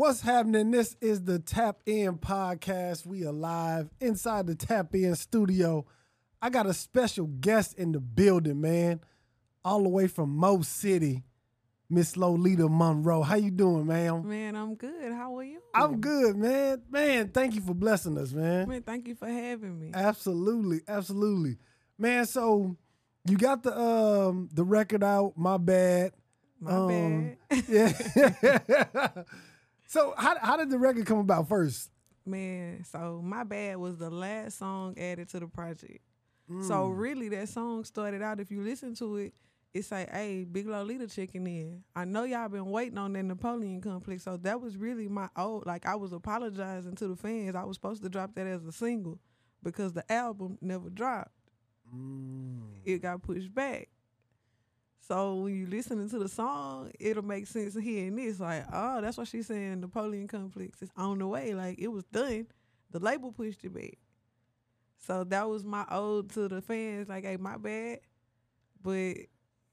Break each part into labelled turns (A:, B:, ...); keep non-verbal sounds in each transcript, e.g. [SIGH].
A: What's happening? This is the Tap In podcast. We are live inside the Tap In studio. I got a special guest in the building, man. All the way from Mo City, Miss Lolita Monreaux. How you doing, man?
B: Man, I'm good. How are you?
A: I'm good, man. Man, thank you for blessing us, man.
B: Man, thank you for having me.
A: Absolutely, absolutely. Man, so you got the um the record out, my bad.
B: My
A: Um,
B: bad.
A: Yeah. [LAUGHS] [LAUGHS] so how how did the record come about first?
B: Man, so my bad was the last song added to the project. So mm. really that song started out, if you listen to it, it's like, hey, Big Lolita checking in. I know y'all been waiting on that Napoleon complex. So that was really my old like I was apologizing to the fans. I was supposed to drop that as a single because the album never dropped. Mm. It got pushed back. So when you listening to the song, it'll make sense hearing this. Like, oh, that's what she's saying. Napoleon complex is on the way. Like it was done. The label pushed it back. So that was my ode to the fans. Like, hey, my bad, but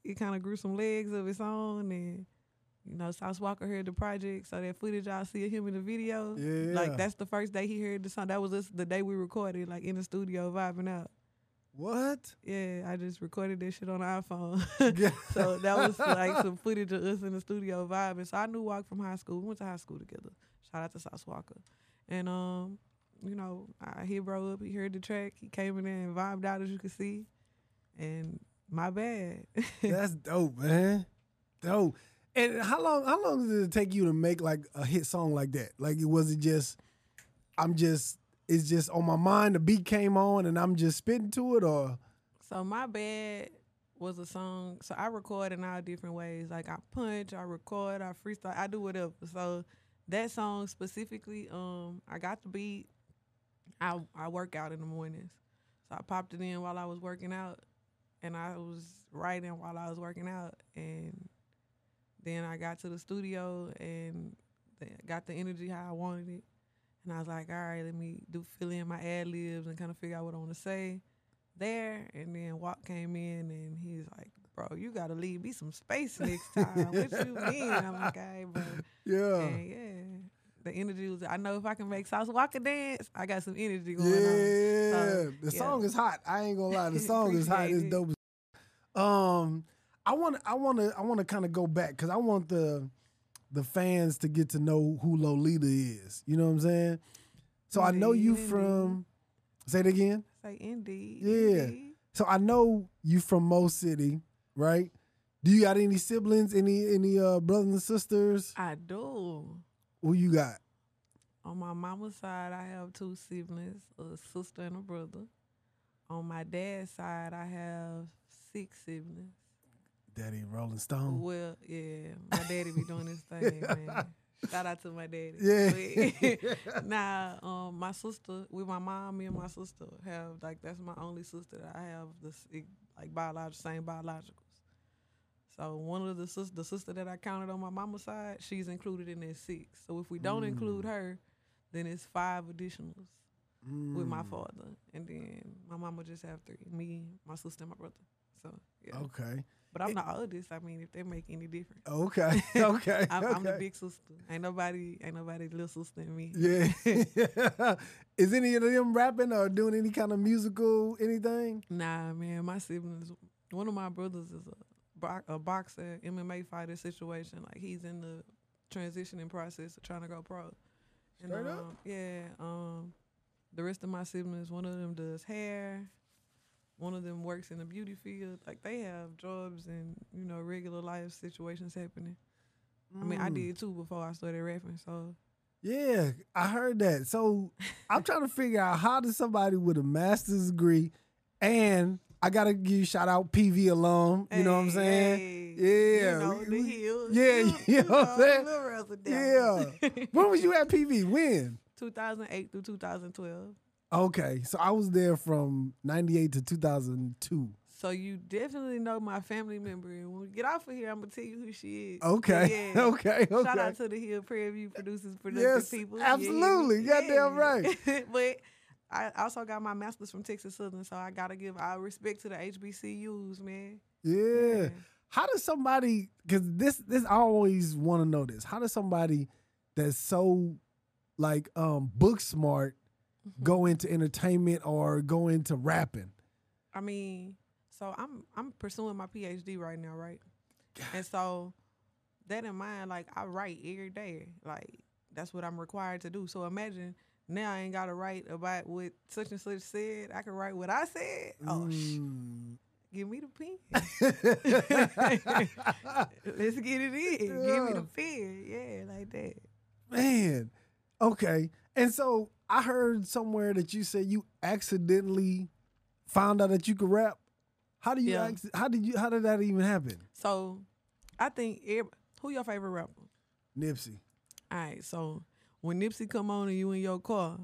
B: it kind of grew some legs of its own, and you know, Sauce Walker heard the project. So that footage y'all see of him in the video,
A: Yeah.
B: like that's the first day he heard the song. That was us the day we recorded, like in the studio vibing out.
A: What?
B: Yeah, I just recorded that shit on the iPhone. [LAUGHS] So that was like some footage of us in the studio vibing. So I knew Walk from high school. We went to high school together. Shout out to Sauce Walker. And um, you know, I he bro up, he heard the track, he came in there and vibed out as you could see. And my bad. [LAUGHS]
A: That's dope, man. Dope. And how long how long did it take you to make like a hit song like that? Like it was it just I'm just it's just on my mind, the beat came on and I'm just spitting to it or
B: So my bad was a song. So I record in all different ways. Like I punch, I record, I freestyle, I do whatever. So that song specifically, um, I got the beat. I I work out in the mornings, so I popped it in while I was working out, and I was writing while I was working out, and then I got to the studio and got the energy how I wanted it. And I was like, all right, let me do fill in my ad libs and kind of figure out what I want to say there. And then Walk came in and he's like, bro, you got to leave me some space next time. what you [LAUGHS] mean? I'm like, all right, bro.
A: Yeah.
B: And yeah, the energy was, I know if I can make Sauce Walker dance, I got some energy going
A: Yeah.
B: on. So,
A: the
B: yeah.
A: song is hot. I ain't gonna lie. The [LAUGHS] song is hot. It's dope. Um I wanna I wanna I wanna kinda go back because I want the the fans to get to know who Lolita is. You know what I'm saying? So I know you
B: Indeed,
A: from say it again.
B: Say indeed.
A: Yeah.
B: indeed.
A: So I know you from Mo City, right? Do you got any siblings, any any uh brothers and sisters?
B: I do.
A: Who you got?
B: On my mama's side, I have two siblings, a sister and a brother. On my dad's side, I have six siblings.
A: Daddy Rolling Stone.
B: Well, yeah, my daddy be doing this thing, [LAUGHS] man. Shout out to my daddy.
A: Yeah. [LAUGHS] [LAUGHS]
B: Nah, um, my sister with my mom, me and my sister have like that's my only sister that I have this like biological same biologicals. So one of the sis the sister that I counted on my mama's side, she's included in that six. So if we don't include
A: Mm.
B: her, then it's five additionals with my
A: Mm,
B: father, and then my mama just have three: me, my sister, and my brother. So yeah,
A: Okay.
B: But I'm the oldest. I mean, if they make any difference.
A: Okay. [LAUGHS] [LAUGHS] Okay.
B: I'm, I'm the
A: okay.
B: big sister. Ain't nobody, ain't nobody little sister than me.
A: Yeah. [LAUGHS] Is any of them rapping or doing any kind of musical anything?
B: Nah, man, my siblings. One of my brothers is a, a boxer, MMA fighter situation. Like he's in the transitioning process of trying to go pro. And,
A: Straight up?
B: um, Yeah. Um, the rest of my siblings, one of them does hair. One of them works in the beauty field. Like they have jobs and you know regular life situations happening. I mean, I
A: Mm.
B: did too before I started rapping. So
A: Yeah, I heard that. So [LAUGHS] I'm trying to figure out how does somebody with a master's degree and I gotta give you shout out PV alum. You know what I'm saying?
B: hey,
A: Yeah,
B: You know,
A: we-
B: the
A: we-
B: hills.
A: yeah, you know what I'm saying? Yeah. When was you at PV? When? [LAUGHS]
B: 2008 through 2012.
A: Okay, so I was there from '98 to 2002.
B: So you definitely know my family member. And when we get off of here, I'm gonna tell you who she is.
A: Okay,
B: Yeah.
A: okay, [LAUGHS] okay.
B: Shout out to the Hill Prairie View producers, productive
A: Yes,
B: people.
A: absolutely. Goddamn right. [LAUGHS]
B: but I also got my master's from Texas Southern, so I gotta give all respect to the HBCUs, man.
A: Yeah. How does somebody? Because this, this I always want to know this. How does somebody that's so like um book smart
B: Mm-hmm.
A: go into entertainment or go into rapping?
B: I mean, so I'm I'm pursuing my PhD right now, right? And so that in mind, like I write every day. Like that's what I'm required to do. So imagine now I ain't gotta write about what such and such said. I can write what I said. Oh sh-
A: Mm.
B: give me the pen. [LAUGHS] Let's get it in. Give me the pen. Yeah, like that.
A: Man, okay. And so I heard somewhere that you said you accidentally found out that you could rap. How do you?
B: Yeah.
A: how did you? How did that even happen?
B: So I think every, who your favorite rapper?
A: Nipsey.
B: All right, so when Nipsey come on and you in your car,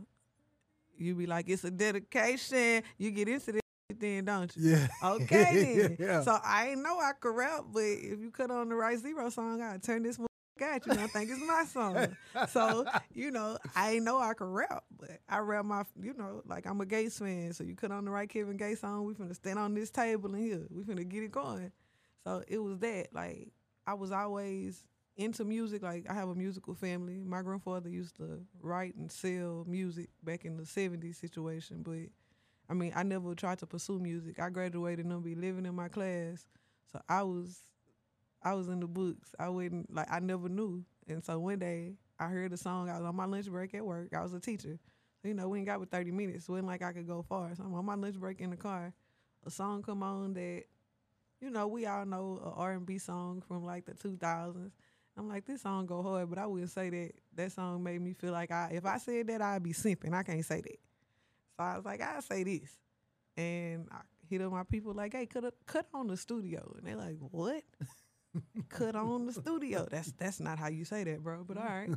B: you be like, it's a dedication. You get into this then, don't you?
A: Yeah. [LAUGHS]
B: Okay then.
A: yeah.
B: So I ain't know I could rap, but if you cut on the right Z-Ro song, I turn this motherfucker at you I think it's my song. so, you know, I ain't know I could rap, but I rap my, you know, like I'm a Gates fan. So you cut on the right Kevin Gates song, we finna stand on this table in here. We finna get it going. So it was that. Like I was always into music. Like I have a musical family. My grandfather used to write and sell music back in the '70s situation, but I mean, I never tried to pursue music. I graduated and be living in my class, so I was, I was in the books. I wouldn't like I never knew, and so one day I heard a song. I was on my lunch break at work. I was a teacher, you know we ain't got with thirty minutes. So it wasn't like I could go far. So I'm on my lunch break in the car. A song come on that, you know, we all know a R and B song from like the 2000s. I'm like, this song go hard, but I wouldn't say that. That song made me feel like I, if I said that, I'd be simping. I can't say that. So I was like, I'll say this. And I hit up my people like, hey, cut, cut on the studio. And they're like, what? [LAUGHS] cut on the studio. That's that's not how you say that, bro. But all right.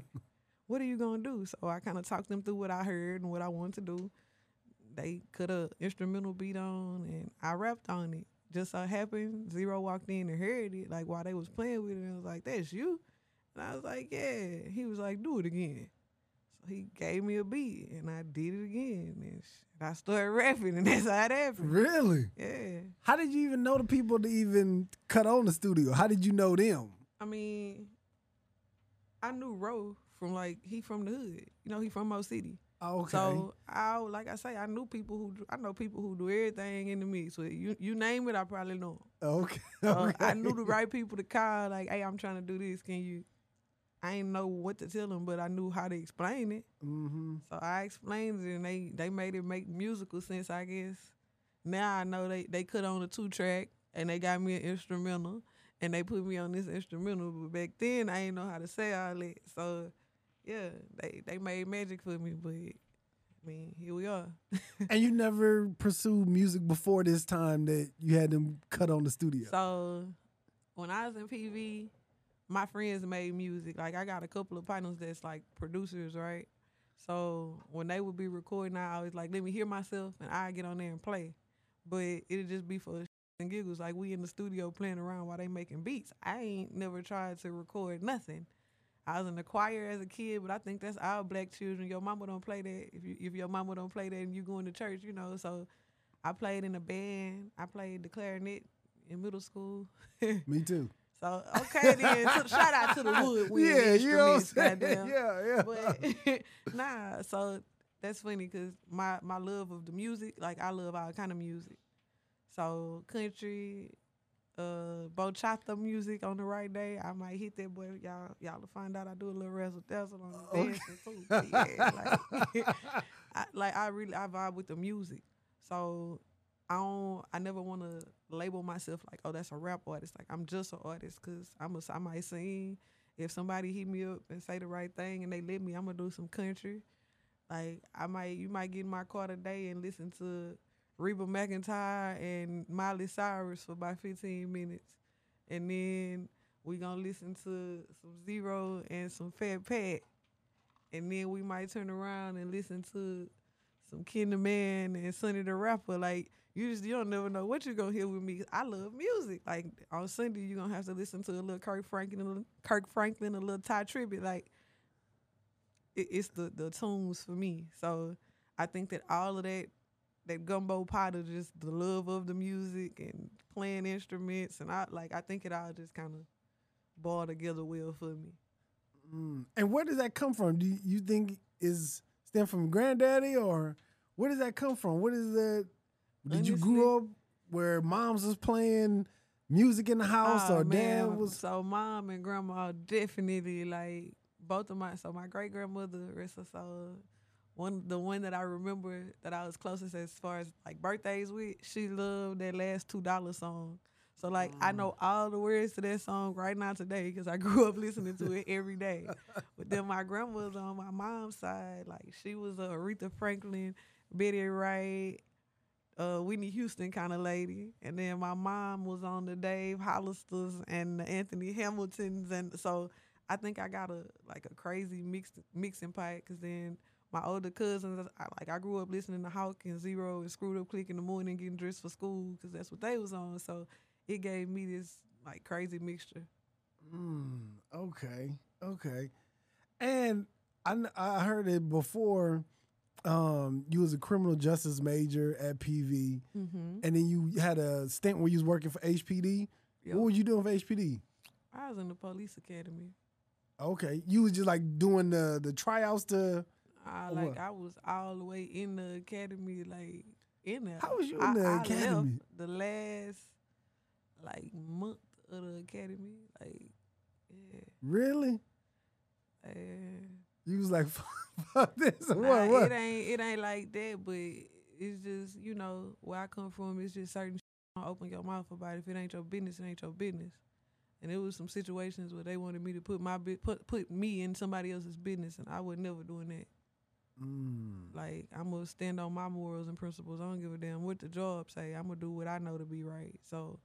B: what are you gonna do? So I kind of talked them through what I heard and what I wanted to do. They cut a instrumental beat on and I rapped on it. Just so happened, Z-Ro walked in and heard it, like while they was playing with it, and was like, That's you? And I was like, Yeah. He was like, Do it again. So he gave me a beat and I did it again. And I started rapping and [LAUGHS] that's how it happened.
A: Really?
B: Yeah.
A: How did you even know the people to even cut on the studio? How did you know them?
B: I mean, I knew Ro from like he from the hood. You know, he from Mo City.
A: Oh, okay.
B: So I like I say, I knew people who do- I know people who do everything in the mix. So you you name it, I probably know 'em.
A: okay.
B: Uh, [LAUGHS] so I knew the right people to call. Like, hey, I'm trying to do this. Can you? I ain't know what to tell them, but I knew how to explain it.
A: Mm-hmm.
B: So I explained it, and they they made it make musical sense. I guess now I know they they cut on a two track, and they got me an instrumental, and they put me on this instrumental. But back then I ain't know how to say all that. So yeah, they they made magic for me. But I mean, here we are. [LAUGHS]
A: and you never pursued music before this time that you had them cut on the studio.
B: So when I was in PV, my friends made music. Like I got a couple of partners that's like producers, right? So when they would be recording, I always like let me hear myself, and I get on there and play. But it'd just be for and giggles, like we in the studio playing around while they making beats. I ain't never tried to record nothing. I was in the choir as a kid, but I think that's our black children. Your mama don't play that. If you if your mama don't play that and you going to church, you know. So I played in a band. I played the clarinet in middle school. [LAUGHS]
A: Me too.
B: So okay then, to, shout out to the woodwind [LAUGHS]
A: yeah, you know what I'm saying?
B: goddamn. [LAUGHS]
A: Yeah, yeah.
B: But [LAUGHS] nah, so that's funny because my my love of the music, like I love all kind of music. So country, uh, bachata music on the right day, I might hit that boy. Y'all y'all will find out I do a little razzle dazzle on the
A: Okay.
B: dancing too. Yeah, like, I, like I really I vibe with the music. So I don't. I never want to label myself like, oh, that's a rap artist. Like I'm just an artist because I'm a. I might sing. If somebody hit me up and say the right thing and they let me, I'm gonna do some country. Like I might, you might get in my car today and listen to Reba McEntire and Miley Cyrus for about 15 minutes, and then we gonna listen to some Z-Ro and some Fat Pat, and then we might turn around and listen to some Kinder Man and Sonny the Rapper. Like you just you don't never know what you're gonna hear with me. I love music. Like on Sunday you're gonna have to listen to a little Kirk Franklin, a little, Kirk Franklin, a little Tye Tribbett. Like it, it's the the tunes for me. So I think that all of that that gumbo pot of just the love of the music and playing instruments and I like I think it all just kind of ball together well for me.
A: Mm. And where does that come from? Do you think is from granddaddy or where does that come from? What is that? Did you grow up where moms was playing music in the house
B: Oh,
A: or dad was?
B: so mom and grandma definitely like both of my so my great grandmother rest her soul. One the one that I remember that I was closest as far as like birthdays with, she loved that last two dollar song. So like I know all the words to that song right now today because I grew up [LAUGHS] listening to it every day. [LAUGHS] But then my grandmother on my mom's side, like she was a Aretha Franklin, Betty Wright, uh, Whitney Houston kind of lady, and then my mom was on the Dave Hollisters and the Anthony Hamiltons, and so I think I got a like a crazy mix mixing pot. Cause then my older cousins, I, like I grew up listening to Hawk and Z-Ro and Screwed Up Click in the morning, getting dressed for school, cause that's what they was on. So it gave me this like crazy mixture.
A: Mm, okay, okay. And I I heard it before. Um, you was a criminal justice major at PV,
B: Mm-hmm.
A: and then you had a stint where you was working for HPD. What were you doing for HPD?
B: I was in the police academy.
A: Okay, you was just like doing the the tryouts to.
B: I like
A: what?
B: I was all the way in the academy, like in there.
A: How was you in
B: I-
A: the
B: I left
A: academy?
B: the last like month of the academy, like yeah,
A: Really?
B: and
A: You was like, [LAUGHS] fuck this.
B: nah,
A: What? What?
B: it ain't it ain't like that, but it's just you know where I come from. It's just certain. Shit don't open your mouth about. If it ain't your business, it ain't your business. And it was some situations where they wanted me to put my put put me in somebody else's business, and I was never doing that.
A: Mm.
B: Like I'm gonna stand on my morals and principles. I don't give a damn what the job say. I'm gonna do what I know to be right. So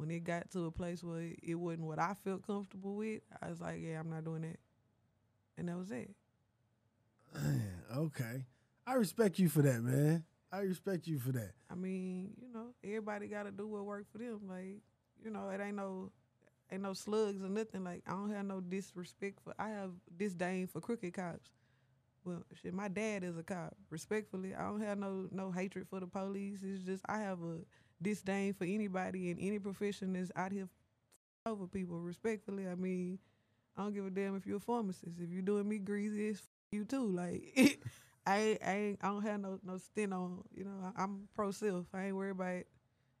B: when it got to a place where it, it wasn't what I felt comfortable with, I was like, yeah, I'm not doing that. And that was it.
A: Okay. I respect you for that, man. I respect you for that.
B: I mean, you know, everybody gotta do what work for them. Like, you know, it ain't no ain't no slugs or nothing. Like I don't have no disrespect for I have disdain for crooked cops. Well, shit, my dad is a cop. Respectfully, I don't have no no hatred for the police. It's just I have a disdain for anybody in any profession that's out here over people. Respectfully, I mean, I don't give a damn if you're a pharmacist. If you're doing me greasy, it's you too. Like [LAUGHS] I I ain't I don't have no no stint on. You know, I, I'm pro self. I ain't worried about it.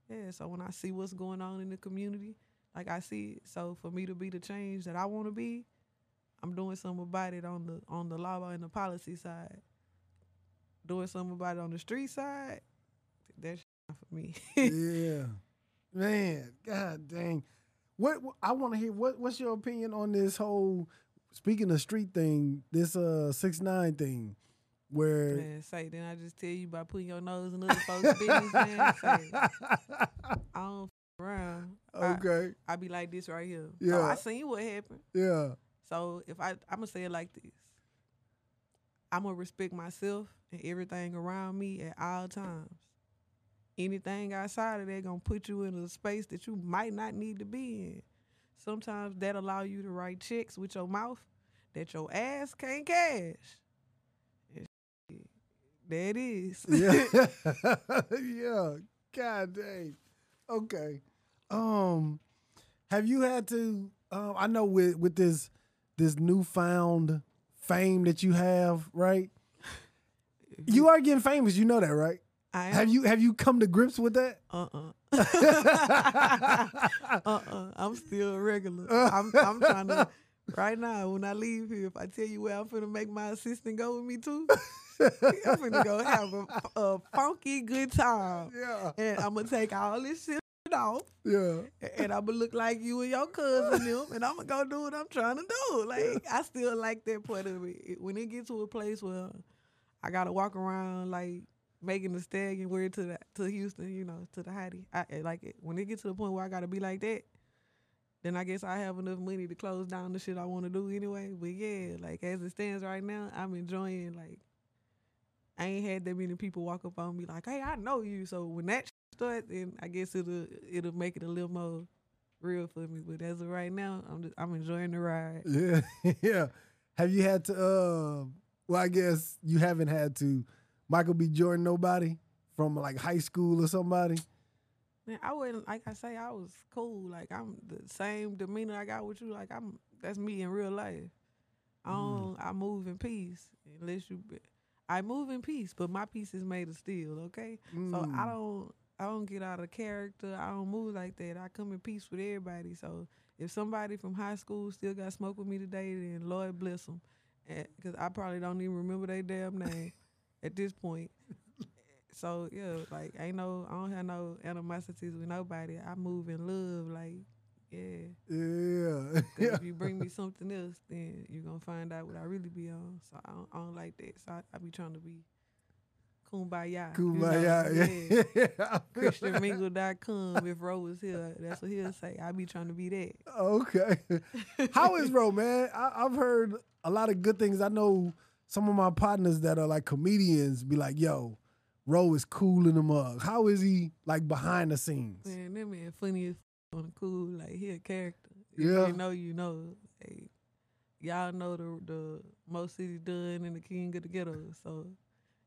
B: Yeah. So when I see what's going on in the community, like I see it. So for me to be the change that I want to be, I'm doing something about it on the on the law and the policy side. Doing something about it on the street side, that's for me.
A: yeah, man. God dang. What what- I want to hear. What what's your opinion on this whole speaking of street thing? This uh six nine thing, where
B: man, say then I just tell you by putting your nose in other folks' [LAUGHS] business, man. Say I don't around. I,
A: okay,
B: I be like this right here.
A: Yeah.
B: So I seen what happened.
A: yeah,
B: So if I I'm gonna say it like this. I'm gonna respect myself and everything around me at all times. Anything outside of that gonna put you in a space that you might not need to be in. Sometimes that allow you to write checks with your mouth that your ass can't cash. And shit, There it is.
A: yeah, [LAUGHS] [LAUGHS] yeah. God dang. Okay. Um, have you had to? Um, I know with with this this newfound fame that you have, right? [LAUGHS] You are getting famous. You know that, right?
B: I
A: Have you have you come to grips with that?
B: Uh uh. uh uh. I'm still a regular. I'm I'm trying to right now when I leave here. If I tell you where I'm finna make my assistant go with me too, I'm finna go have a, a funky good time,
A: Yeah,
B: and I'm gonna take all this shit off,
A: yeah.
B: and I'm gonna look like you and your cousin them, and I'm gonna go do what I'm trying to do. Like I still like that part of it. It- When it gets to a place where I gotta walk around like Megan Thee Stallion wear to the to Houston, you know, to the hottie. I I like it when it gets to the point where I gotta be like that. Then I guess I have enough money to close down the shit I want to do anyway. But yeah, like as it stands right now, I'm enjoying like. I ain't had that many people walk up on me like, "Hey, I know you." So when that shit start, then I guess it'll it'll make it a little more real for me. But as of right now, I'm just, I'm enjoying the ride.
A: Yeah, [LAUGHS] yeah. Have you had to? Uh, well, I guess you haven't had to. Michael B. Jordan, nobody from like high school or somebody.
B: Man, I wouldn't like I say I was cool. Like I'm the same demeanor I got with you. Like I'm that's me in real life. I don't. I move in peace unless you. be- I move in peace, but my peace is made of steel. Okay, so I
A: Mm.
B: don't. I don't get out of character. I don't move like that. I come in peace with everybody. So if somebody from high school still got smoke with me today, then Lord bless them, because I probably don't even remember their damn name at this point. So yeah, like ain't no. I don't have no animosities with nobody. I move in love. Like yeah.
A: Yeah.
B: 'Cause if [LAUGHS] you bring me something else, then you're gonna find out what I really be on. So I don't, I don't like that. So I, I be trying to be kumbaya. you know?
A: Kumbaya.
B: Yeah.
A: Yeah. [LAUGHS] I feel that.
B: ChristianMingle.com. If Ro was here, that's what he'll say. I be trying to be that.
A: Okay. [LAUGHS] How is Ro, man? I, I've heard a lot of good things. I know some of my partners that are like comedians be like, yo, Ro is cool in the mug. How is he like behind the scenes?
B: Man, that man funny as f- on the cool. Like he a character. If
A: Yeah.
B: you know, you know. Like, y'all know the the Mo City Don and the king of the ghetto. So,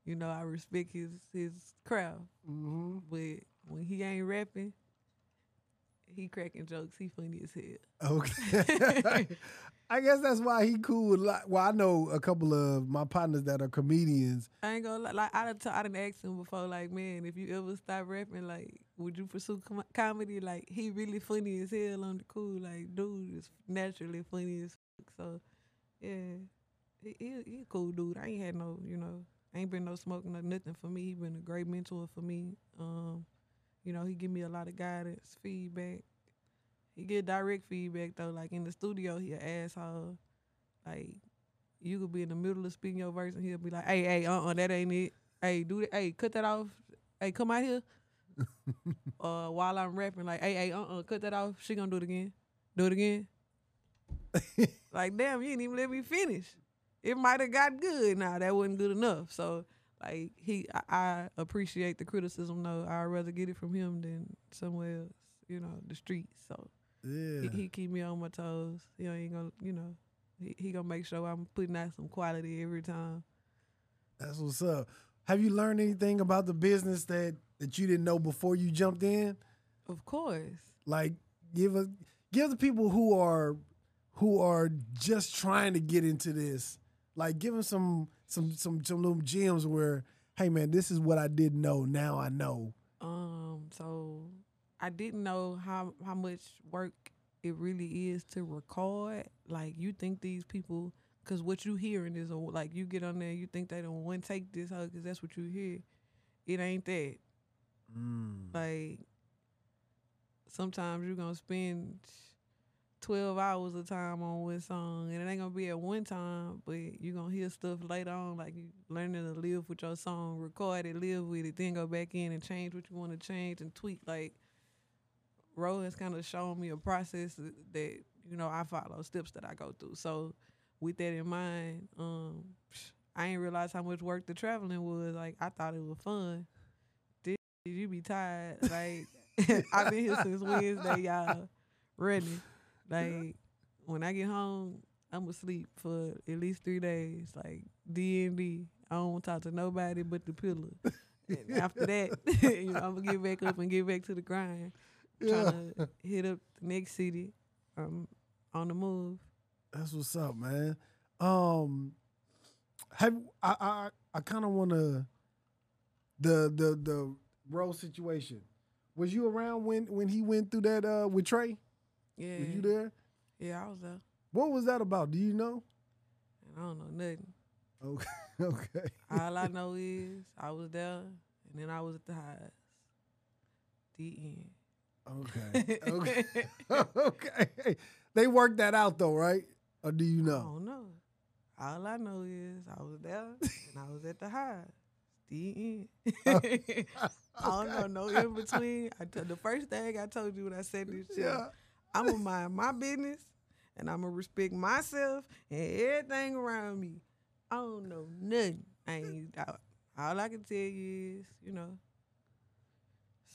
B: you know, I respect his his craft.
A: hmm
B: But when he ain't rapping, he cracking jokes. He funny as hell.
A: Okay. [LAUGHS] [LAUGHS] I guess that's why he cool. lot- Well, I know a couple of my partners that are comedians.
B: I ain't gonna. Like I done, t- I done asked him before. Like, man, if you ever stop rapping, like, would you pursue com- comedy? Like, he really funny as hell on the cool. Like, dude is naturally funny as fuck. So, yeah, he, he he a cool dude. I ain't had no, you know, ain't been no smoking or nothing for me. He been a great mentor for me. Um, you know, he give me a lot of guidance, feedback. He get direct feedback though. Like in the studio, he an asshole. Like you could be in the middle of speaking your verse and he'll be like, "Hey, hey, uh, uh that ain't it. Hey, do that. Hey, cut that off. Hey, come out here." [LAUGHS] uh, while I'm rapping, like, "Hey, hey, uh, uh cut that off. She gonna do it again. Do it again." [LAUGHS] like, damn, you didn't even let me finish. It might have got good. Now that wasn't good enough. So, like, he, I, I appreciate the criticism though. I'd rather get it from him than somewhere else. You know, the streets. So
A: Yeah.
B: he, he keep me on my toes. He ain't gonna, you know, he, he gonna make sure I'm putting out some quality every time.
A: That's what's up. Have you learned anything about the business that that you didn't know before you jumped in?
B: Of course.
A: Like give us give the people who are who are just trying to get into this, like give them some some some some little gems where, hey man, this is what I didn't know. Now I know.
B: Um, so I didn't know how how much work it really is to record. Like you think these people, cause what you hearing is a, like you get on there, you think they don't one take this hoe, cause that's what you hear. It ain't that. Mm. Like sometimes you're gonna spend twelve hours of time on one song, and it ain't gonna be at one time, but you're gonna hear stuff later on, like you learning to live with your song, record it, live with it, then go back in and change what you want to change and tweak. Like Ro has kind of shown me a process that you know I follow steps that I go through. So with that in mind, um, I ain't realize how much work the traveling was. Like I thought it was fun. Did you be tired? Like [LAUGHS] I've been here since Wednesday, y'all. Running. Like when I get home, I'm asleep for at least three days. Like D and. I don't want to talk to nobody but the pillar. After that, [LAUGHS] you know, I'm gonna get back up and get back to the grind. Trying to hit up the next city. Um, on the move.
A: That's what's up, man. Um, have I I I kind of want to the the the role situation. Was you around when when he went through that uh with Trae?
B: Yeah.
A: Were you there?
B: Yeah, I was there.
A: What was that about? Do you know?
B: I don't know nothing.
A: Okay, [LAUGHS] okay.
B: All I know is I was there, and then I was at the highs. The end.
A: Okay. Okay. [LAUGHS] okay. Hey. They worked that out though, right? Or do you
B: I
A: know?
B: don't know. All I know is I was there and I was at the highs. The end. [LAUGHS] I don't know no in between. I t- the first thing I told you when I said this shit,
A: Yeah.
B: I'm gonna mind my business and I'm gonna respect myself and everything around me. I don't know nothing. I ain't. I, all I can tell you is, you know,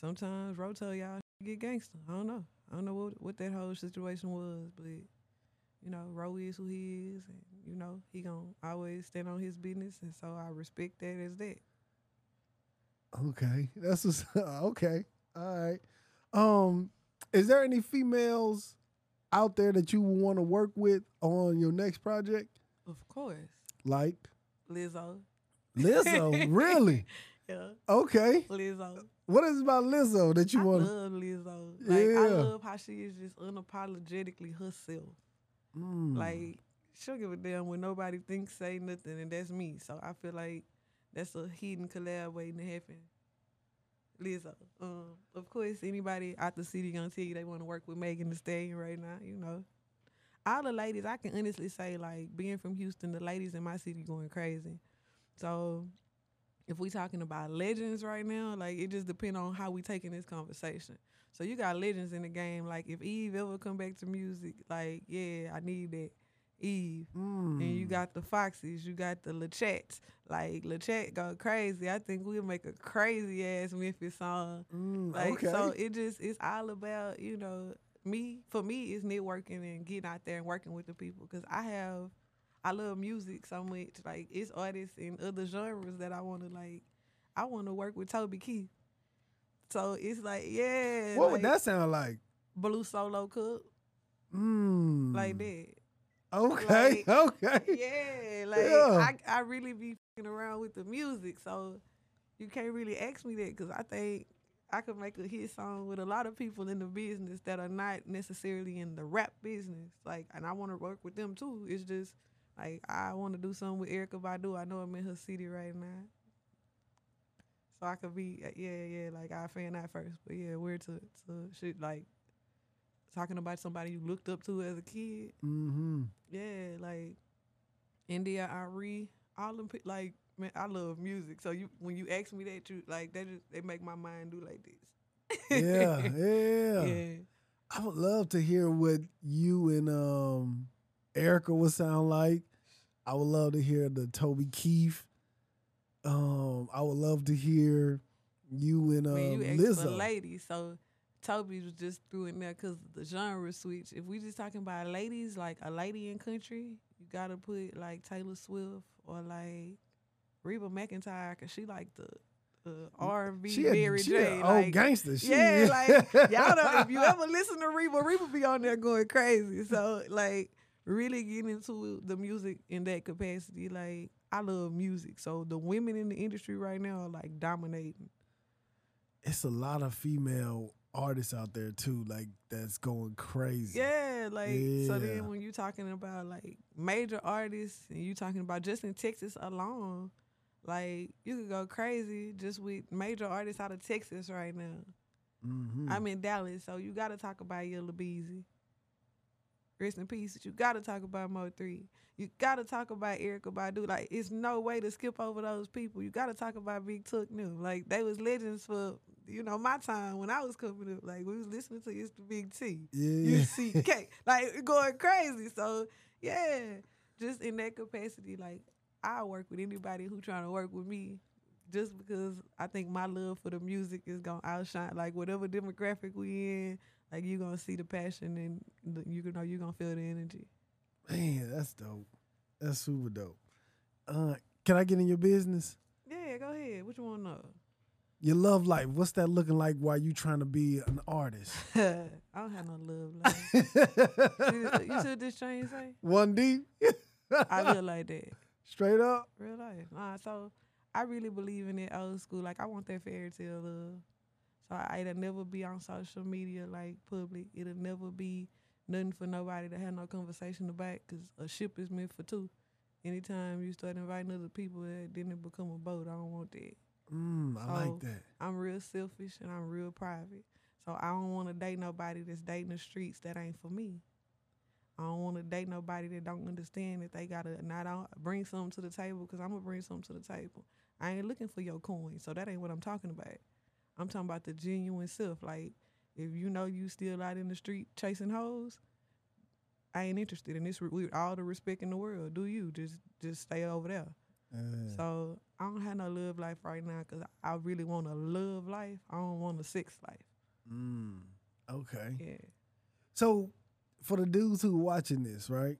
B: sometimes Ro tell y'all get gangster. I don't know. I don't know what what that whole situation was, but you know, Ro is who he is, and you know he gonna always stand on his business, and so I respect that as that.
A: Okay. That's what's [LAUGHS] okay. All right. Um, is there any females out there that you want to work with on your next project?
B: Of course.
A: Like
B: Lizzo.
A: Lizzo, [LAUGHS] really?
B: Yeah.
A: Okay.
B: Lizzo.
A: What is about Lizzo that you want?
B: I love Lizzo. Like I love how she is just unapologetically herself.
A: Mm.
B: Like she'll give a damn when nobody thinks, say nothing, and that's me. So I feel like that's a hidden collab waiting to happen. Lizzo. Um, of course, anybody out the city gonna tell you they want to work with Megan Thee Stallion right now. You know, all the ladies. I can honestly say, like being from Houston, the ladies in my city going crazy. So if we talking about legends right now, like it just depends on how we taking this conversation. So you got legends in the game. Like if Eve ever come back to music, like yeah, I need that Eve.
A: Mm.
B: And you got the Foxes, you got the La Chats. Like La Chat go crazy. I think we'll make a crazy ass Memphis song.
A: Mm,
B: Like
A: okay.
B: so it just it's all about, you know, me for me it's networking and getting out there and working with the people cuz I have I love music so much. Like it's artists in other genres that I want to like I want to work with Toby Keith. So it's like, yeah,
A: what would that sound like?
B: blue solo cup
A: Mm.
B: like that.
A: Okay.
B: Like, [LAUGHS]
A: okay.
B: Yeah, like
A: Yeah.
B: I, I really be fing around with the music, so you can't really ask me that because I think I could make a hit song with a lot of people in the business that are not necessarily in the rap business. Like, and I want to work with them too. It's just like I want to do something with Erykah Badu. I know I'm in her city right now, so I could be uh, yeah, yeah. Like I fan that first, but yeah, we're to to shit like talking about somebody you looked up to as a kid.
A: Mm-hmm.
B: Yeah, like India Arie, all them like man, I love music. So you when you ask me that, you like that just they make my mind do like this.
A: Yeah, yeah.
B: yeah. [LAUGHS]
A: I would love to hear what you and um Erykah would sound like. I would love to hear the Toby Keith. Um, I would love to hear you and um,
B: when you for
A: Lizzo.
B: ladies, so Toby was just threw in there because the genre switch. If we just talking about ladies, like a lady in country, you gotta put like Taylor Swift or like Reba McEntire, cause she like the uh, R and B Mary
A: she
B: J. like,
A: old gangster. She,
B: Yeah, like y'all know if you [LAUGHS] ever listen to Reba, Reba be on there going crazy. So like really getting into the music in that capacity, like I love music. So the women in the industry right now are like dominating.
A: it's a lot of female artists out there too, like that's going crazy.
B: Yeah, like so then when you're talking about like major artists and you're talking about just in Texas alone, like you could go crazy just with major artists out of Texas right now.
A: Mm-hmm.
B: I'm in Dallas, so you got to talk about Yella Beezy. Rest in peace. You got to talk about Mo3. You got to talk about Erykah Badu. Like, it's no way to skip over those people. You got to talk about Big Took New. Like, they was legends for you know my time when I was coming up. Like, we was listening to It's the Big T.
A: yeah.
B: UCK. like going crazy. So yeah, just in that capacity, like I work with anybody who trying to work with me. Just because I think my love for the music is gonna outshine like whatever demographic we in, like you gonna see the passion and you know you gonna feel the energy.
A: Man, that's dope. That's super dope. Uh, can I get in your business?
B: Yeah, go ahead. What you want to know?
A: Your love life. What's that looking like while you trying to be an artist? [LAUGHS]
B: I don't have no love life. [LAUGHS] you see what this chain say?
A: One deep. [LAUGHS]
B: I live like that.
A: Straight up.
B: Real life. Nah, so I really believe in it old school. Like I want that fairy tale love. So I, it'll never be on social media like public. It'll never be nothing for nobody to have no conversation about. Cause a ship is meant for two. Anytime you start inviting other people, that then it become a boat. I don't want that.
A: Mm, I like that.
B: I'm real selfish and I'm real private. So I don't want to date nobody that's dating the streets that ain't for me. I don't want to date nobody that don't understand that they gotta not bring something to the table because I'm gonna bring something to the table. I ain't looking for your coin, so that ain't what I'm talking about. I'm talking about the genuine self. Like if you know you still out in the street chasing hoes, I ain't interested in this. With all the respect in the world, do you just just stay over there?
A: Yeah.
B: So I don't have no love life right now because I really want a love life. I don't want a sex life.
A: Mm, okay.
B: Yeah.
A: So, for the dudes who watching this, right?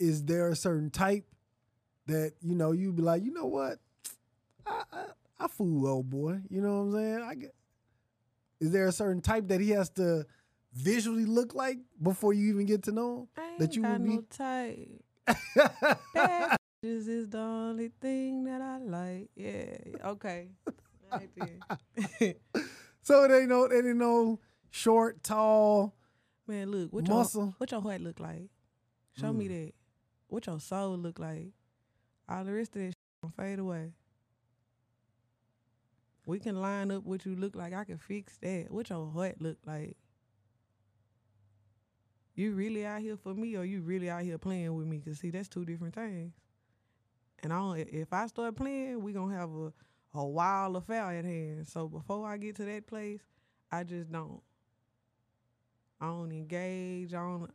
A: Is there a certain type that you know you'd be like, you know what? I fool old boy. You know what I'm saying? I get. Is there a certain type that he has to visually look like before you even get to know him? That you
B: got
A: would be-
B: no type. That [LAUGHS] is the only thing that I like. Yeah. Okay. Right there. [LAUGHS]
A: so it ain't no, it ain't no short, tall.
B: Man, look, what
A: Muscle.
B: your what your heart look like? Show me hmm. that. What your soul look like? All the rest of that shit gonna fade away. We can line up what you look like. I can fix that. What your heart look like? You really out here for me, or you really out here playing with me? Cause see, that's two different things. And I don't, if I start playing, we gonna have a a wild affair at hand. So before I get to that place, I just don't. I don't engage. I don't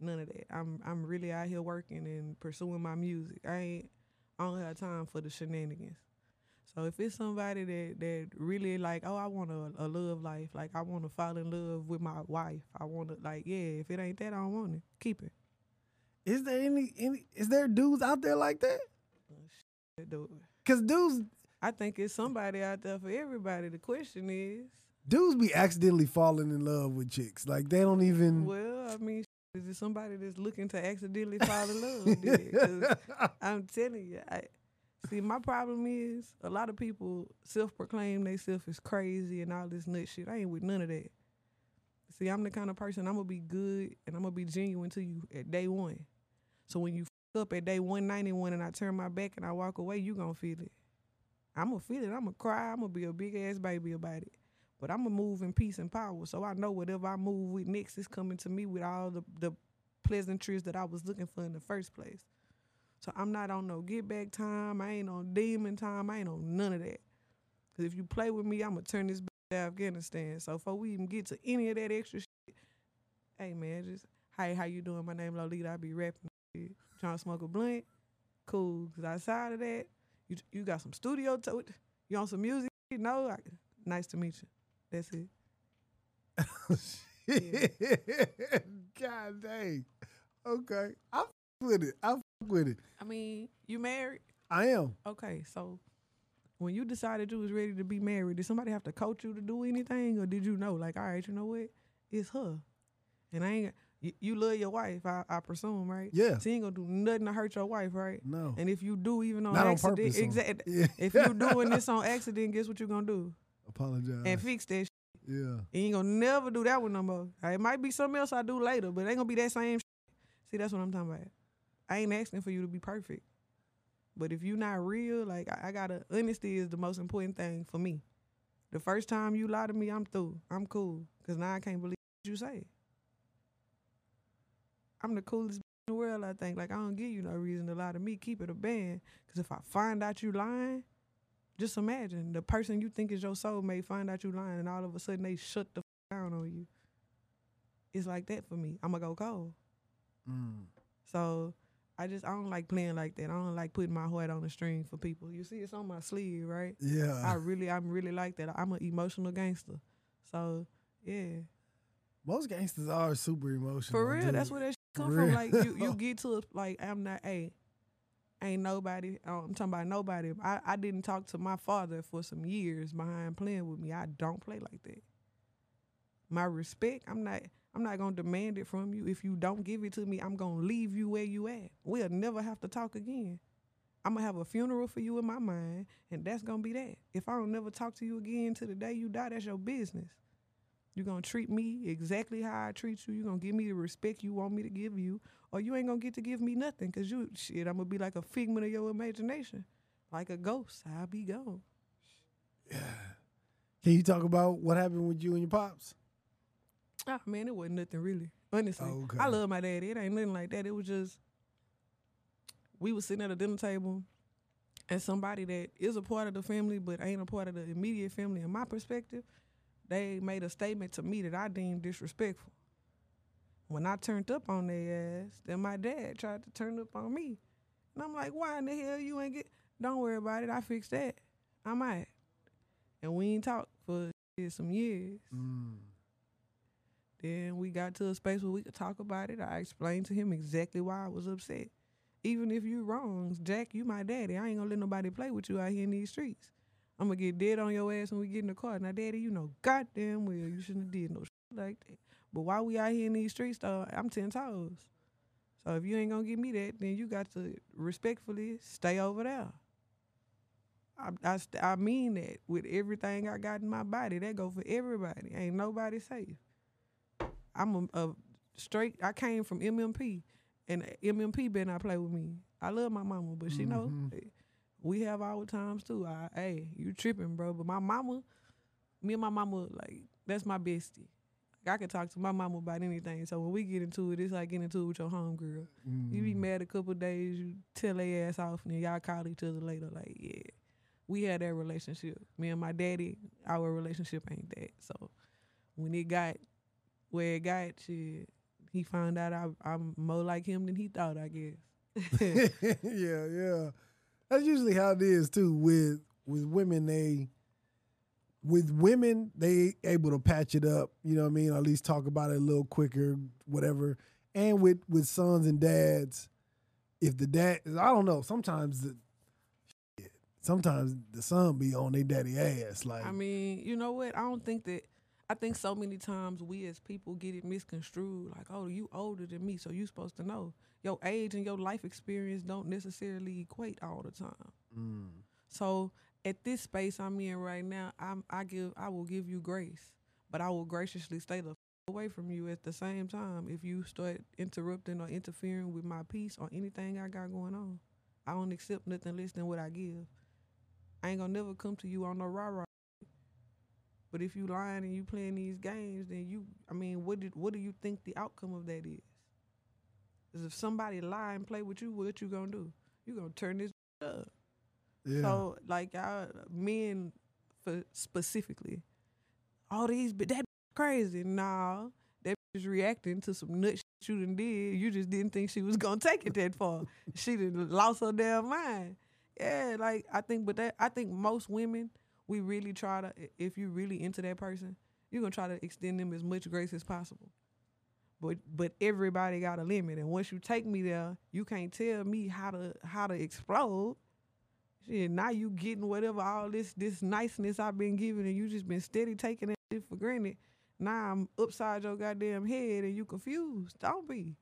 B: none of that. I'm I'm really out here working and pursuing my music. I ain't I don't have time for the shenanigans. So if it's somebody that that really like, oh, I want a, a love life, like I want to fall in love with my wife. I want to like, yeah. If it ain't that, I don't want it. Keep it.
A: Is there any, any, is there dudes out there like that? Cause dudes,
B: I think it's somebody out there for everybody. The question is,
A: dudes be accidentally falling in love with chicks. Like they don't even.
B: well, I mean, is it somebody that's looking to accidentally fall in love? [LAUGHS] I'm telling you, I see. My problem is a lot of people self-proclaim themselves as crazy and all this nut shit. I ain't with none of that. See, I'm the kind of person I'm gonna be good and I'm gonna be genuine to you at day one. So when you f- up at day 191 and I turn my back and I walk away, you gonna feel it. I'm gonna feel it. I'm gonna cry. I'm gonna be a big ass baby about it. But I'm gonna move in peace and power. So I know whatever I move with next is coming to me with all the the pleasantries that I was looking for in the first place. So I'm not on no get back time. I ain't on demon time. I ain't on none of that. Cause if you play with me, I'm gonna turn this bitch to Afghanistan. So before we even get to any of that extra shit, hey man, just hey, how you doing? My name Lolita. I be rapping. shit. Trying to smoke a blunt. Cool. Cause outside of that, you you got some studio to You on some music? No. I, nice to meet you. That's it. [LAUGHS]
A: God dang. Okay. I f- with it. I f- with it.
B: I mean, you married?
A: I am.
B: Okay, so when you decided you was ready to be married, did somebody have to coach you to do anything, or did you know, like, all right, you know what, it's her, and I ain't. You, you love your wife, I, I presume, right?
A: Yeah.
B: She ain't gonna do nothing to hurt your wife, right?
A: No.
B: And if you do, even on
A: Not on
B: accident,
A: purpose,
B: exactly.
A: Yeah.
B: If you're [LAUGHS] doing this on accident, guess what you're gonna do?
A: Apologize.
B: And fix that. Shit.
A: yeah.
B: You ain't gonna never do that one no more. It might be something else I do later, but it ain't gonna be that same. Shit. See, that's what I'm talking about. I ain't asking for you to be perfect, but if you not real, like I, I gotta honesty is the most important thing for me. The first time you lie to me, I'm through. I'm cool, cause now I can't believe what you say. I'm the coolest [LAUGHS] in the world. I think. Like I don't give you no reason to lie to me. Keep it a band, cause if I find out you lying, just imagine the person you think is your soulmate find out you lying, and all of a sudden they shut the f- [LAUGHS] down on you. It's like that for me. I'ma go cold.
A: Mm.
B: So I just I don't like playing like that. I don't like putting my heart on the string for people. You see, it's on my sleeve, right?
A: Yeah.
B: I really, I'm really like that. I'm an emotional gangster. So yeah,
A: Most gangsters are super emotional.
B: for real,
A: dude.
B: that's where that come from. Like you, you [LAUGHS] get to a, like I'm not a. Ain't nobody. uh, I'm talking about nobody. I, I didn't talk to my father for some years behind playing with me. I don't play like that. My respect, I'm not. I'm not gonna demand it from you. If you don't give it to me, I'm gonna leave you where you at. We'll never have to talk again. I'm gonna have a funeral for you in my mind, and that's gonna be that. If I don't never talk to you again till the day you die, that's your business. You're gonna treat me exactly how I treat you. You're gonna give me the respect you want me to give you, or you ain't gonna get to give me nothing, cause you shit, I'm gonna be like a figment of your imagination. Like a ghost. I'll be gone. Yeah.
A: Can you talk about what happened with you and your pops?
B: Ah man, it wasn't nothing really. Honestly.
A: Oh, Okay.
B: I love my daddy. It ain't nothing like that. It was just we was sitting at a dinner table and somebody that is a part of the family but ain't a part of the immediate family in my perspective, they made a statement to me that I deemed disrespectful. When I turned up on their ass, then my dad tried to turn up on me. And I'm like, why in the hell you ain't get don't worry about it, I fixed that. I'm out. And we ain't talked for some years.
A: Mm.
B: Then we got to a space where we could talk about it. I explained to him exactly why I was upset. Even if you wrong, Jack, you my daddy. I ain't gonna let nobody play with you out here in these streets. I'm gonna get dead on your ass when we get in the car. Now, daddy, you know goddamn well you shouldn't have did no shit like that. But while we out here in these streets, though, I'm ten toes. So if you ain't gonna give me that, then you got to respectfully stay over there. I, I, I mean that with everything I got in my body. That go for everybody. Ain't nobody safe. I'm a, a straight. I came from MMP, and MMP better not play with me. I love my mama, but she know
A: Mhm.
B: eh, we have our times too. I, hey, you tripping, bro? But my mama, me and my mama, like that's my bestie. Like, I can talk to my mama about anything. So when we get into it, it's like getting into it with your homegirl. You be
A: Mhm.
B: mad a couple days, you tell their ass off, and then y'all call each other later. Like, yeah, we had that relationship. Me and my daddy, our relationship ain't that. So when it got where it got, shit, he found out I, I'm more like him than he thought. I guess. [LAUGHS]
A: yeah, yeah. That's usually how it is too. With with women, they with women they able to patch it up. You know what I mean? Or at least talk about it a little quicker, whatever. And with with sons and dads, if the dad, I don't know. Sometimes the shit, sometimes the son be on their daddy ass. Like,
B: I mean, you know what? I don't think that. I think so many times we as people get it misconstrued. Like, oh, you older than me, so you supposed to know. Your age and your life experience don't necessarily equate all the time.
A: mm,
B: So at this space I'm in right now, I'm I give I will give you grace, but I will graciously stay the f- away from you at the same time if you start interrupting or interfering with my peace or anything I got going on. I don't accept nothing less than what I give. I ain't gonna never come to you on no rah rah. But if you lying and you playing these games, then you I mean, what did what do you think the outcome of that is? Is if somebody lie and play with you, what you gonna do? You gonna turn this [LAUGHS] up.
A: yeah.
B: So like y'all men for specifically, all these but that [LAUGHS] crazy. Nah, that is reacting to some nut [LAUGHS] shit you done did. You just didn't think she was gonna take it that far. she done lost her damn mind. Yeah, like I think, but that I think most women we really try to. If you really into that person, you're gonna try to extend them as much grace as possible. But but everybody got a limit, and once you take me there, you can't tell me how to how to explode. Shit, now you getting whatever all this this niceness I've been giving, and you just been steady taking that shit for granted. Now I'm upside your goddamn head, and you confused. Don't be.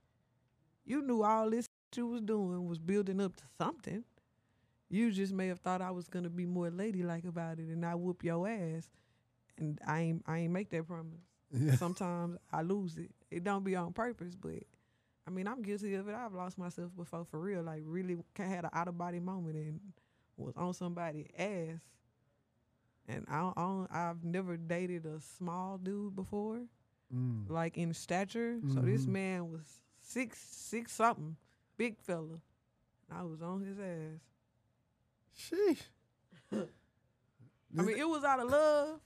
B: You knew all this you was doing was building up to something. You just may have thought I was gonna be more ladylike about it, and I whoop your ass. And I ain't I ain't make that promise.
A: yeah. [LAUGHS]
B: Sometimes I lose it. It don't be on purpose, but I mean I'm guilty of it. I've lost myself before for real. Like really had an out of body moment and was on somebody's ass. And I, I I've never dated a small dude before,
A: Mm.
B: like in stature. So this
A: Mhm.
B: man was six six something, big fella. I was on his ass.
A: Sheesh. [LAUGHS]
B: I mean, it was out of love.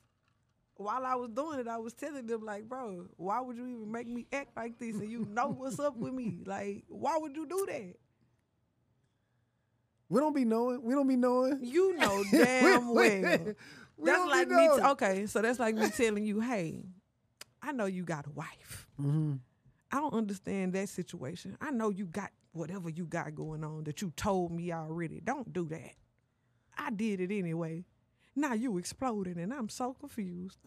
B: While I was doing it, I was telling them like, bro, why would you even make me act like this? And you [LAUGHS] know what's up with me. Like, why would you do that?
A: we don't be knowing. We don't be knowing.
B: You know [LAUGHS] damn
A: We- we-
B: well.
A: we
B: That's
A: don't be
B: like me. T- okay, so that's like me telling you, hey, I know you got a wife.
A: Mhm.
B: I don't understand that situation. I know you got whatever you got going on that you told me already. Don't do that. I did it anyway. Now you exploded, and I'm so confused.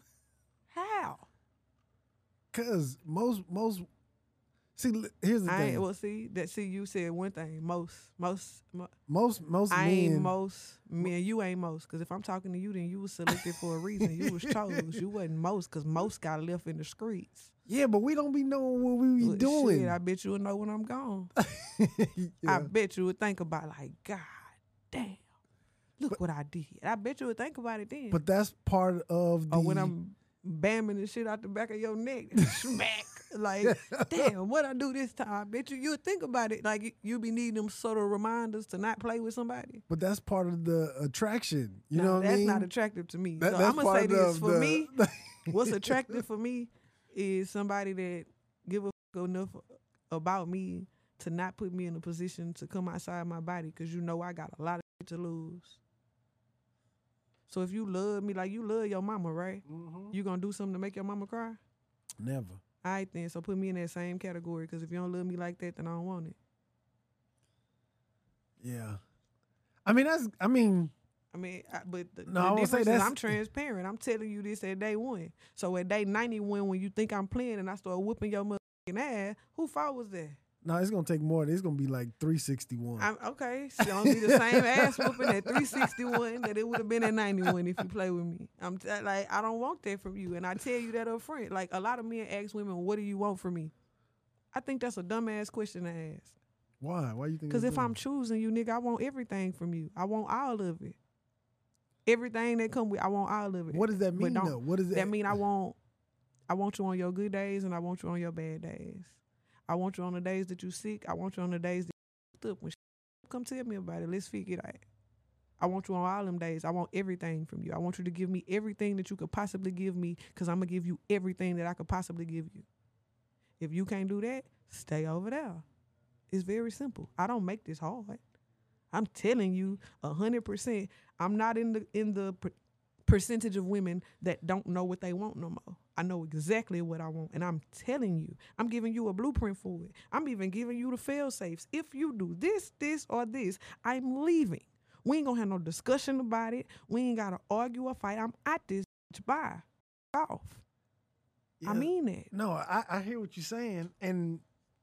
B: How?
A: Cause most most see here's the
B: I
A: thing.
B: ain't well see that see you said one thing most most, mo-
A: most most
B: I
A: men
B: ain't most man you ain't most because if I'm talking to you then you was selected for a reason you was [LAUGHS] chose you wasn't most because most got left in the streets
A: Yeah, but we don't be knowing what we be
B: Well,
A: doing.
B: shit, I bet you would know when I'm gone [LAUGHS]
A: yeah.
B: I bet you would think about like God damn look what I did I bet you would think about it then
A: but that's part of the
B: or when I'm bamming the shit out the back of your neck [LAUGHS] smack like [LAUGHS] damn what I do this time I bet you you would think about it like you- be needing them of reminders to not play with somebody
A: but that's part of the attraction. You
B: Nah,
A: know what I
B: that's
A: mean?
B: not attractive to me.
A: That-
B: so I'm gonna say this for
A: the-
B: me. [LAUGHS] What's attractive for me is somebody that give a fuck enough about me to not put me in a position to come outside my body because you know I got a lot of shit to lose. So if you love me like you love your mama, right?
A: Mhm.
B: You gonna do something to make your mama cry?
A: Never.
B: All right then. So put me in that same category because if you don't love me like that, then I don't want it.
A: Yeah. I mean that's I mean
B: I mean, I, but the,
A: No,
B: the
A: I won't say
B: difference is I'm transparent. I'm telling you this at day one. So at day 91, when you think I'm playing and I start whooping your motherfucking ass, who fault was that?
A: No, it's gonna take more. It's gonna be like three sixty one.
B: I'm okay. She don't be the same ass whooping at 361 that it would have been at 91 if you play with me. I'm t- like, I don't want that from you, and I tell you that up front. Like a lot of men ask women, "What do you want from me?" I think that's a dumbass question to ask.
A: Why? Why you think?
B: Because
A: it's
B: if I'm choosing you, nigga, I want everything from you. I want all of it. Everything that come with, I want all of it.
A: what does that mean though? What does that,
B: That mean I [LAUGHS] want, I want you on your good days, and I want you on your bad days. I want you on the days that you sick. I want you on the days that up. When come tell me about it. Let's figure it out. I want you on all them days. I want everything from you. I want you to give me everything that you could possibly give me, cause I'm gonna give you everything that I could possibly give you. If you can't do that, stay over there. It's very simple. I don't make this hard. I'm telling you, a hundred percent. I'm not in the in the per- percentage of women that don't know what they want no more. I know exactly what I want, and I'm telling you, I'm giving you a blueprint for it. I'm even giving you the fail safes. If you do this, this, or this, I'm leaving. We ain't gonna have no discussion about it. We ain't gotta argue or fight. I'm at this bitch. Bye. Off. I mean it.
A: No, I, I hear what you're saying, and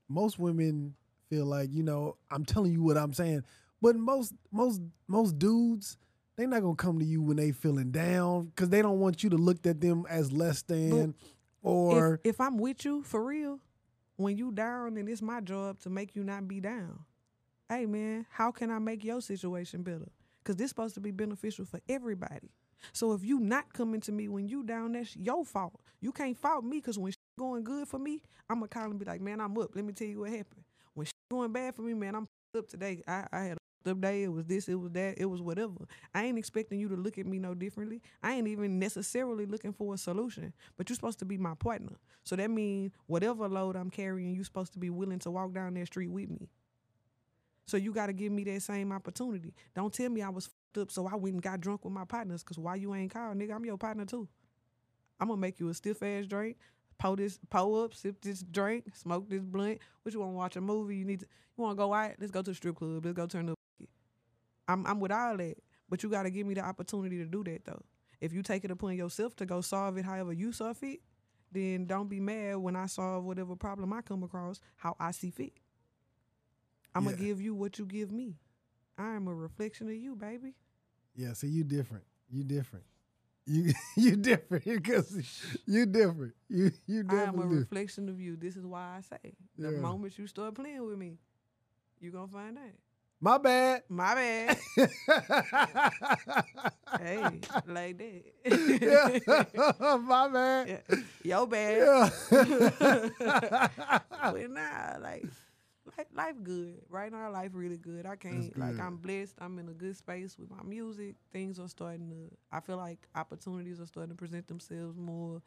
A: most women feel like you know I'm telling you what I'm saying, but most most most dudes they not gonna come to you when they feeling down because they don't want you to look at them as less than or
B: if, if I'm with you for real, when you down, then it's my job to make you not be down. Hey man, how can I make your situation better? Cause this supposed to be beneficial for everybody. So if you not coming to me when you down, that's your fault. You can't fault me because when going good for me, I'm gonna call and be like, man, I'm up. Let me tell you what happened. When going bad for me, man, I'm up today. I, I had a up day. It was this. It was that. It was whatever. I ain't expecting you to look at me no differently. I ain't even necessarily looking for a solution. But you're supposed to be my partner. So that means whatever load I'm carrying, you're supposed to be willing to walk down that street with me. So you got to give me that same opportunity. Don't tell me I was up, so I went and got drunk with my partners. Cause why you ain't called, nigga? I'm your partner too. I'm gonna make you a stiff ass drink. Pour this, pour up, sip this drink, smoke this blunt. What you want to watch a movie? You need to. You want to go out? Let's go to the strip club. Let's go turn up. I'm I'm with all that, but you got to give me the opportunity to do that though. If you take it upon yourself to go solve it however you saw fit, then don't be mad when I solve whatever problem I come across how I see fit. I'm gonna give you what you give me. I am a reflection of you, baby.
A: yeah. See, you different. You different. You [LAUGHS] you different because you different. You you different.
B: I am a
A: different.
B: reflection of you. This is why I say the
A: Yeah.
B: moment you start playing with me, you gonna find out.
A: My bad. [LAUGHS]
B: My bad. hey, like that. yeah. [LAUGHS]
A: My bad.
B: Yeah. Your bad.
A: Yeah. [LAUGHS]
B: but nah, like life, life good. Right now, life really good. I can't like. I'm blessed. I'm in a good space with my music. Things are starting to. I feel like opportunities are starting to present themselves more.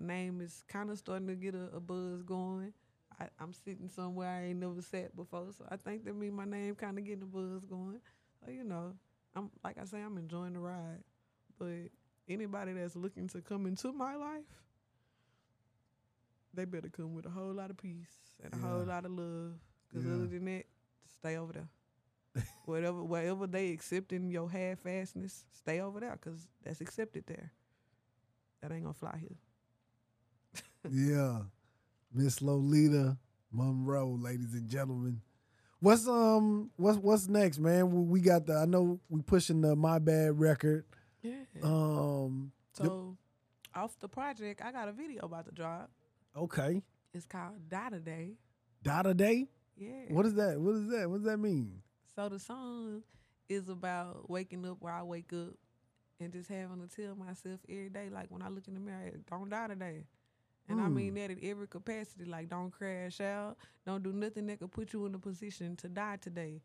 B: My name is kind of starting to get a, a buzz going. I, I'm sitting somewhere I ain't never sat before, so I think that mean my name kind of getting a buzz going. So you know, I'm like I say, I'm enjoying the ride. But anybody that's looking to come into my life, they better come with a whole lot of peace and a whole lot of love. Cause
A: Yeah.
B: other than that, stay over there. [LAUGHS] whatever, whatever they accepting your half-assedness, stay over there. Cause that's accepted there. That ain't gonna fly here. [LAUGHS]
A: yeah. Miss Lolita Monreaux, ladies and gentlemen. What's um what's what's next, man? We, got the I know we pushing the My Bad record.
B: Yeah.
A: Um
B: so off the project, I got a video about to drop.
A: okay.
B: It's called Dada Day.
A: Dada Day?
B: Yeah.
A: What is that? What is that? What does that mean?
B: So the song is about waking up where I wake up and just having to tell myself every day, like when I look in the mirror, don't die today. And I mean that in every capacity, like don't crash out, don't do nothing that could put you in a position to die today.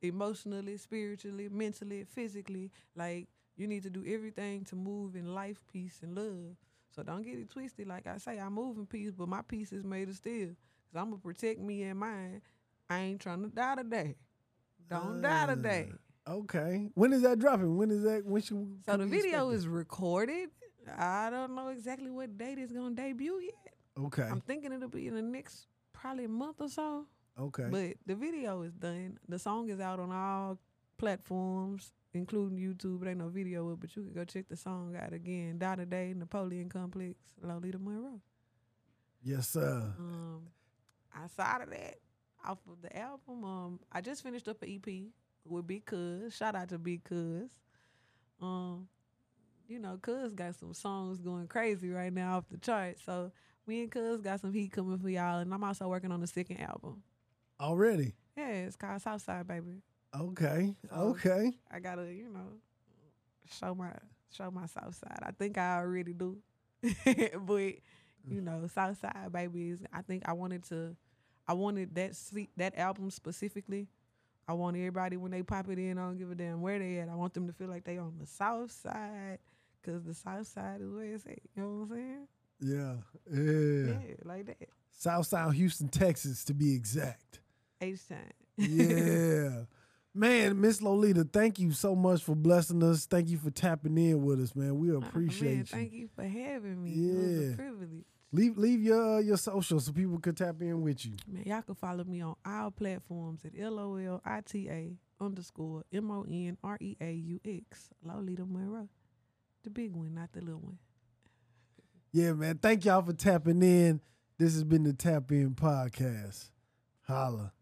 B: Emotionally, spiritually, mentally, physically, like you need to do everything to move in life, peace, and love. So don't get it twisted. Like I say, I move in peace, but my peace is made of steel. Cause I'm gonna protect me and mine. I ain't trying to die today. Don't die
A: Uh,
B: today.
A: Okay. When is that dropping? When is that when should
B: So the video is recorded. I don't know exactly what date it's gonna debut yet.
A: Okay.
B: I'm thinking it'll be in the next probably a month or so.
A: okay.
B: But the video is done. The song is out on all platforms, including YouTube. It ain't no video up, but you can go check the song out again. Dada Day, Napoleon Complex, Lolita Monreaux.
A: yes, sir.
B: Um, outside of that, off of the album, um, I just finished up an EP with Big Cuz. Shout out to Big Cuz. Um, you know, Cuz got some songs going crazy right now off the chart. So me and Cuz got some heat coming for y'all, and I'm also working on the second album.
A: Already.
B: Yeah, it's called Southside Baby.
A: Okay.
B: So-
A: Okay.
B: I gotta, you know, show my show my South Side. I think I already do, [LAUGHS] but you know, South Side Baby is. I think I wanted to, I wanted that that album specifically. I want everybody when they pop it in, I don't give a damn where they at. I want them to feel like they on the South Side, cause the South Side is where it's at. You know what I'm saying?
A: Yeah. Yeah.
B: Yeah, like that.
A: Southside Houston, Texas, to be exact.
B: H time.
A: Yeah. [LAUGHS] Man, Miss Lolita, thank you so much for blessing us. Thank you for tapping in with us, man. We appreciate
B: man,
A: you.
B: Thank you for having me. It was
A: Yeah.
B: a privilege.
A: Leave leave your uh, your social so people can tap in with you.
B: Man, y'all can follow me on all platforms at L O L I T A underscore M O N R E A U X. Lolita Monreaux. The big one, not the little one.
A: Yeah, man. Thank y'all for tapping in. This has been the Tap In Podcast. Holla.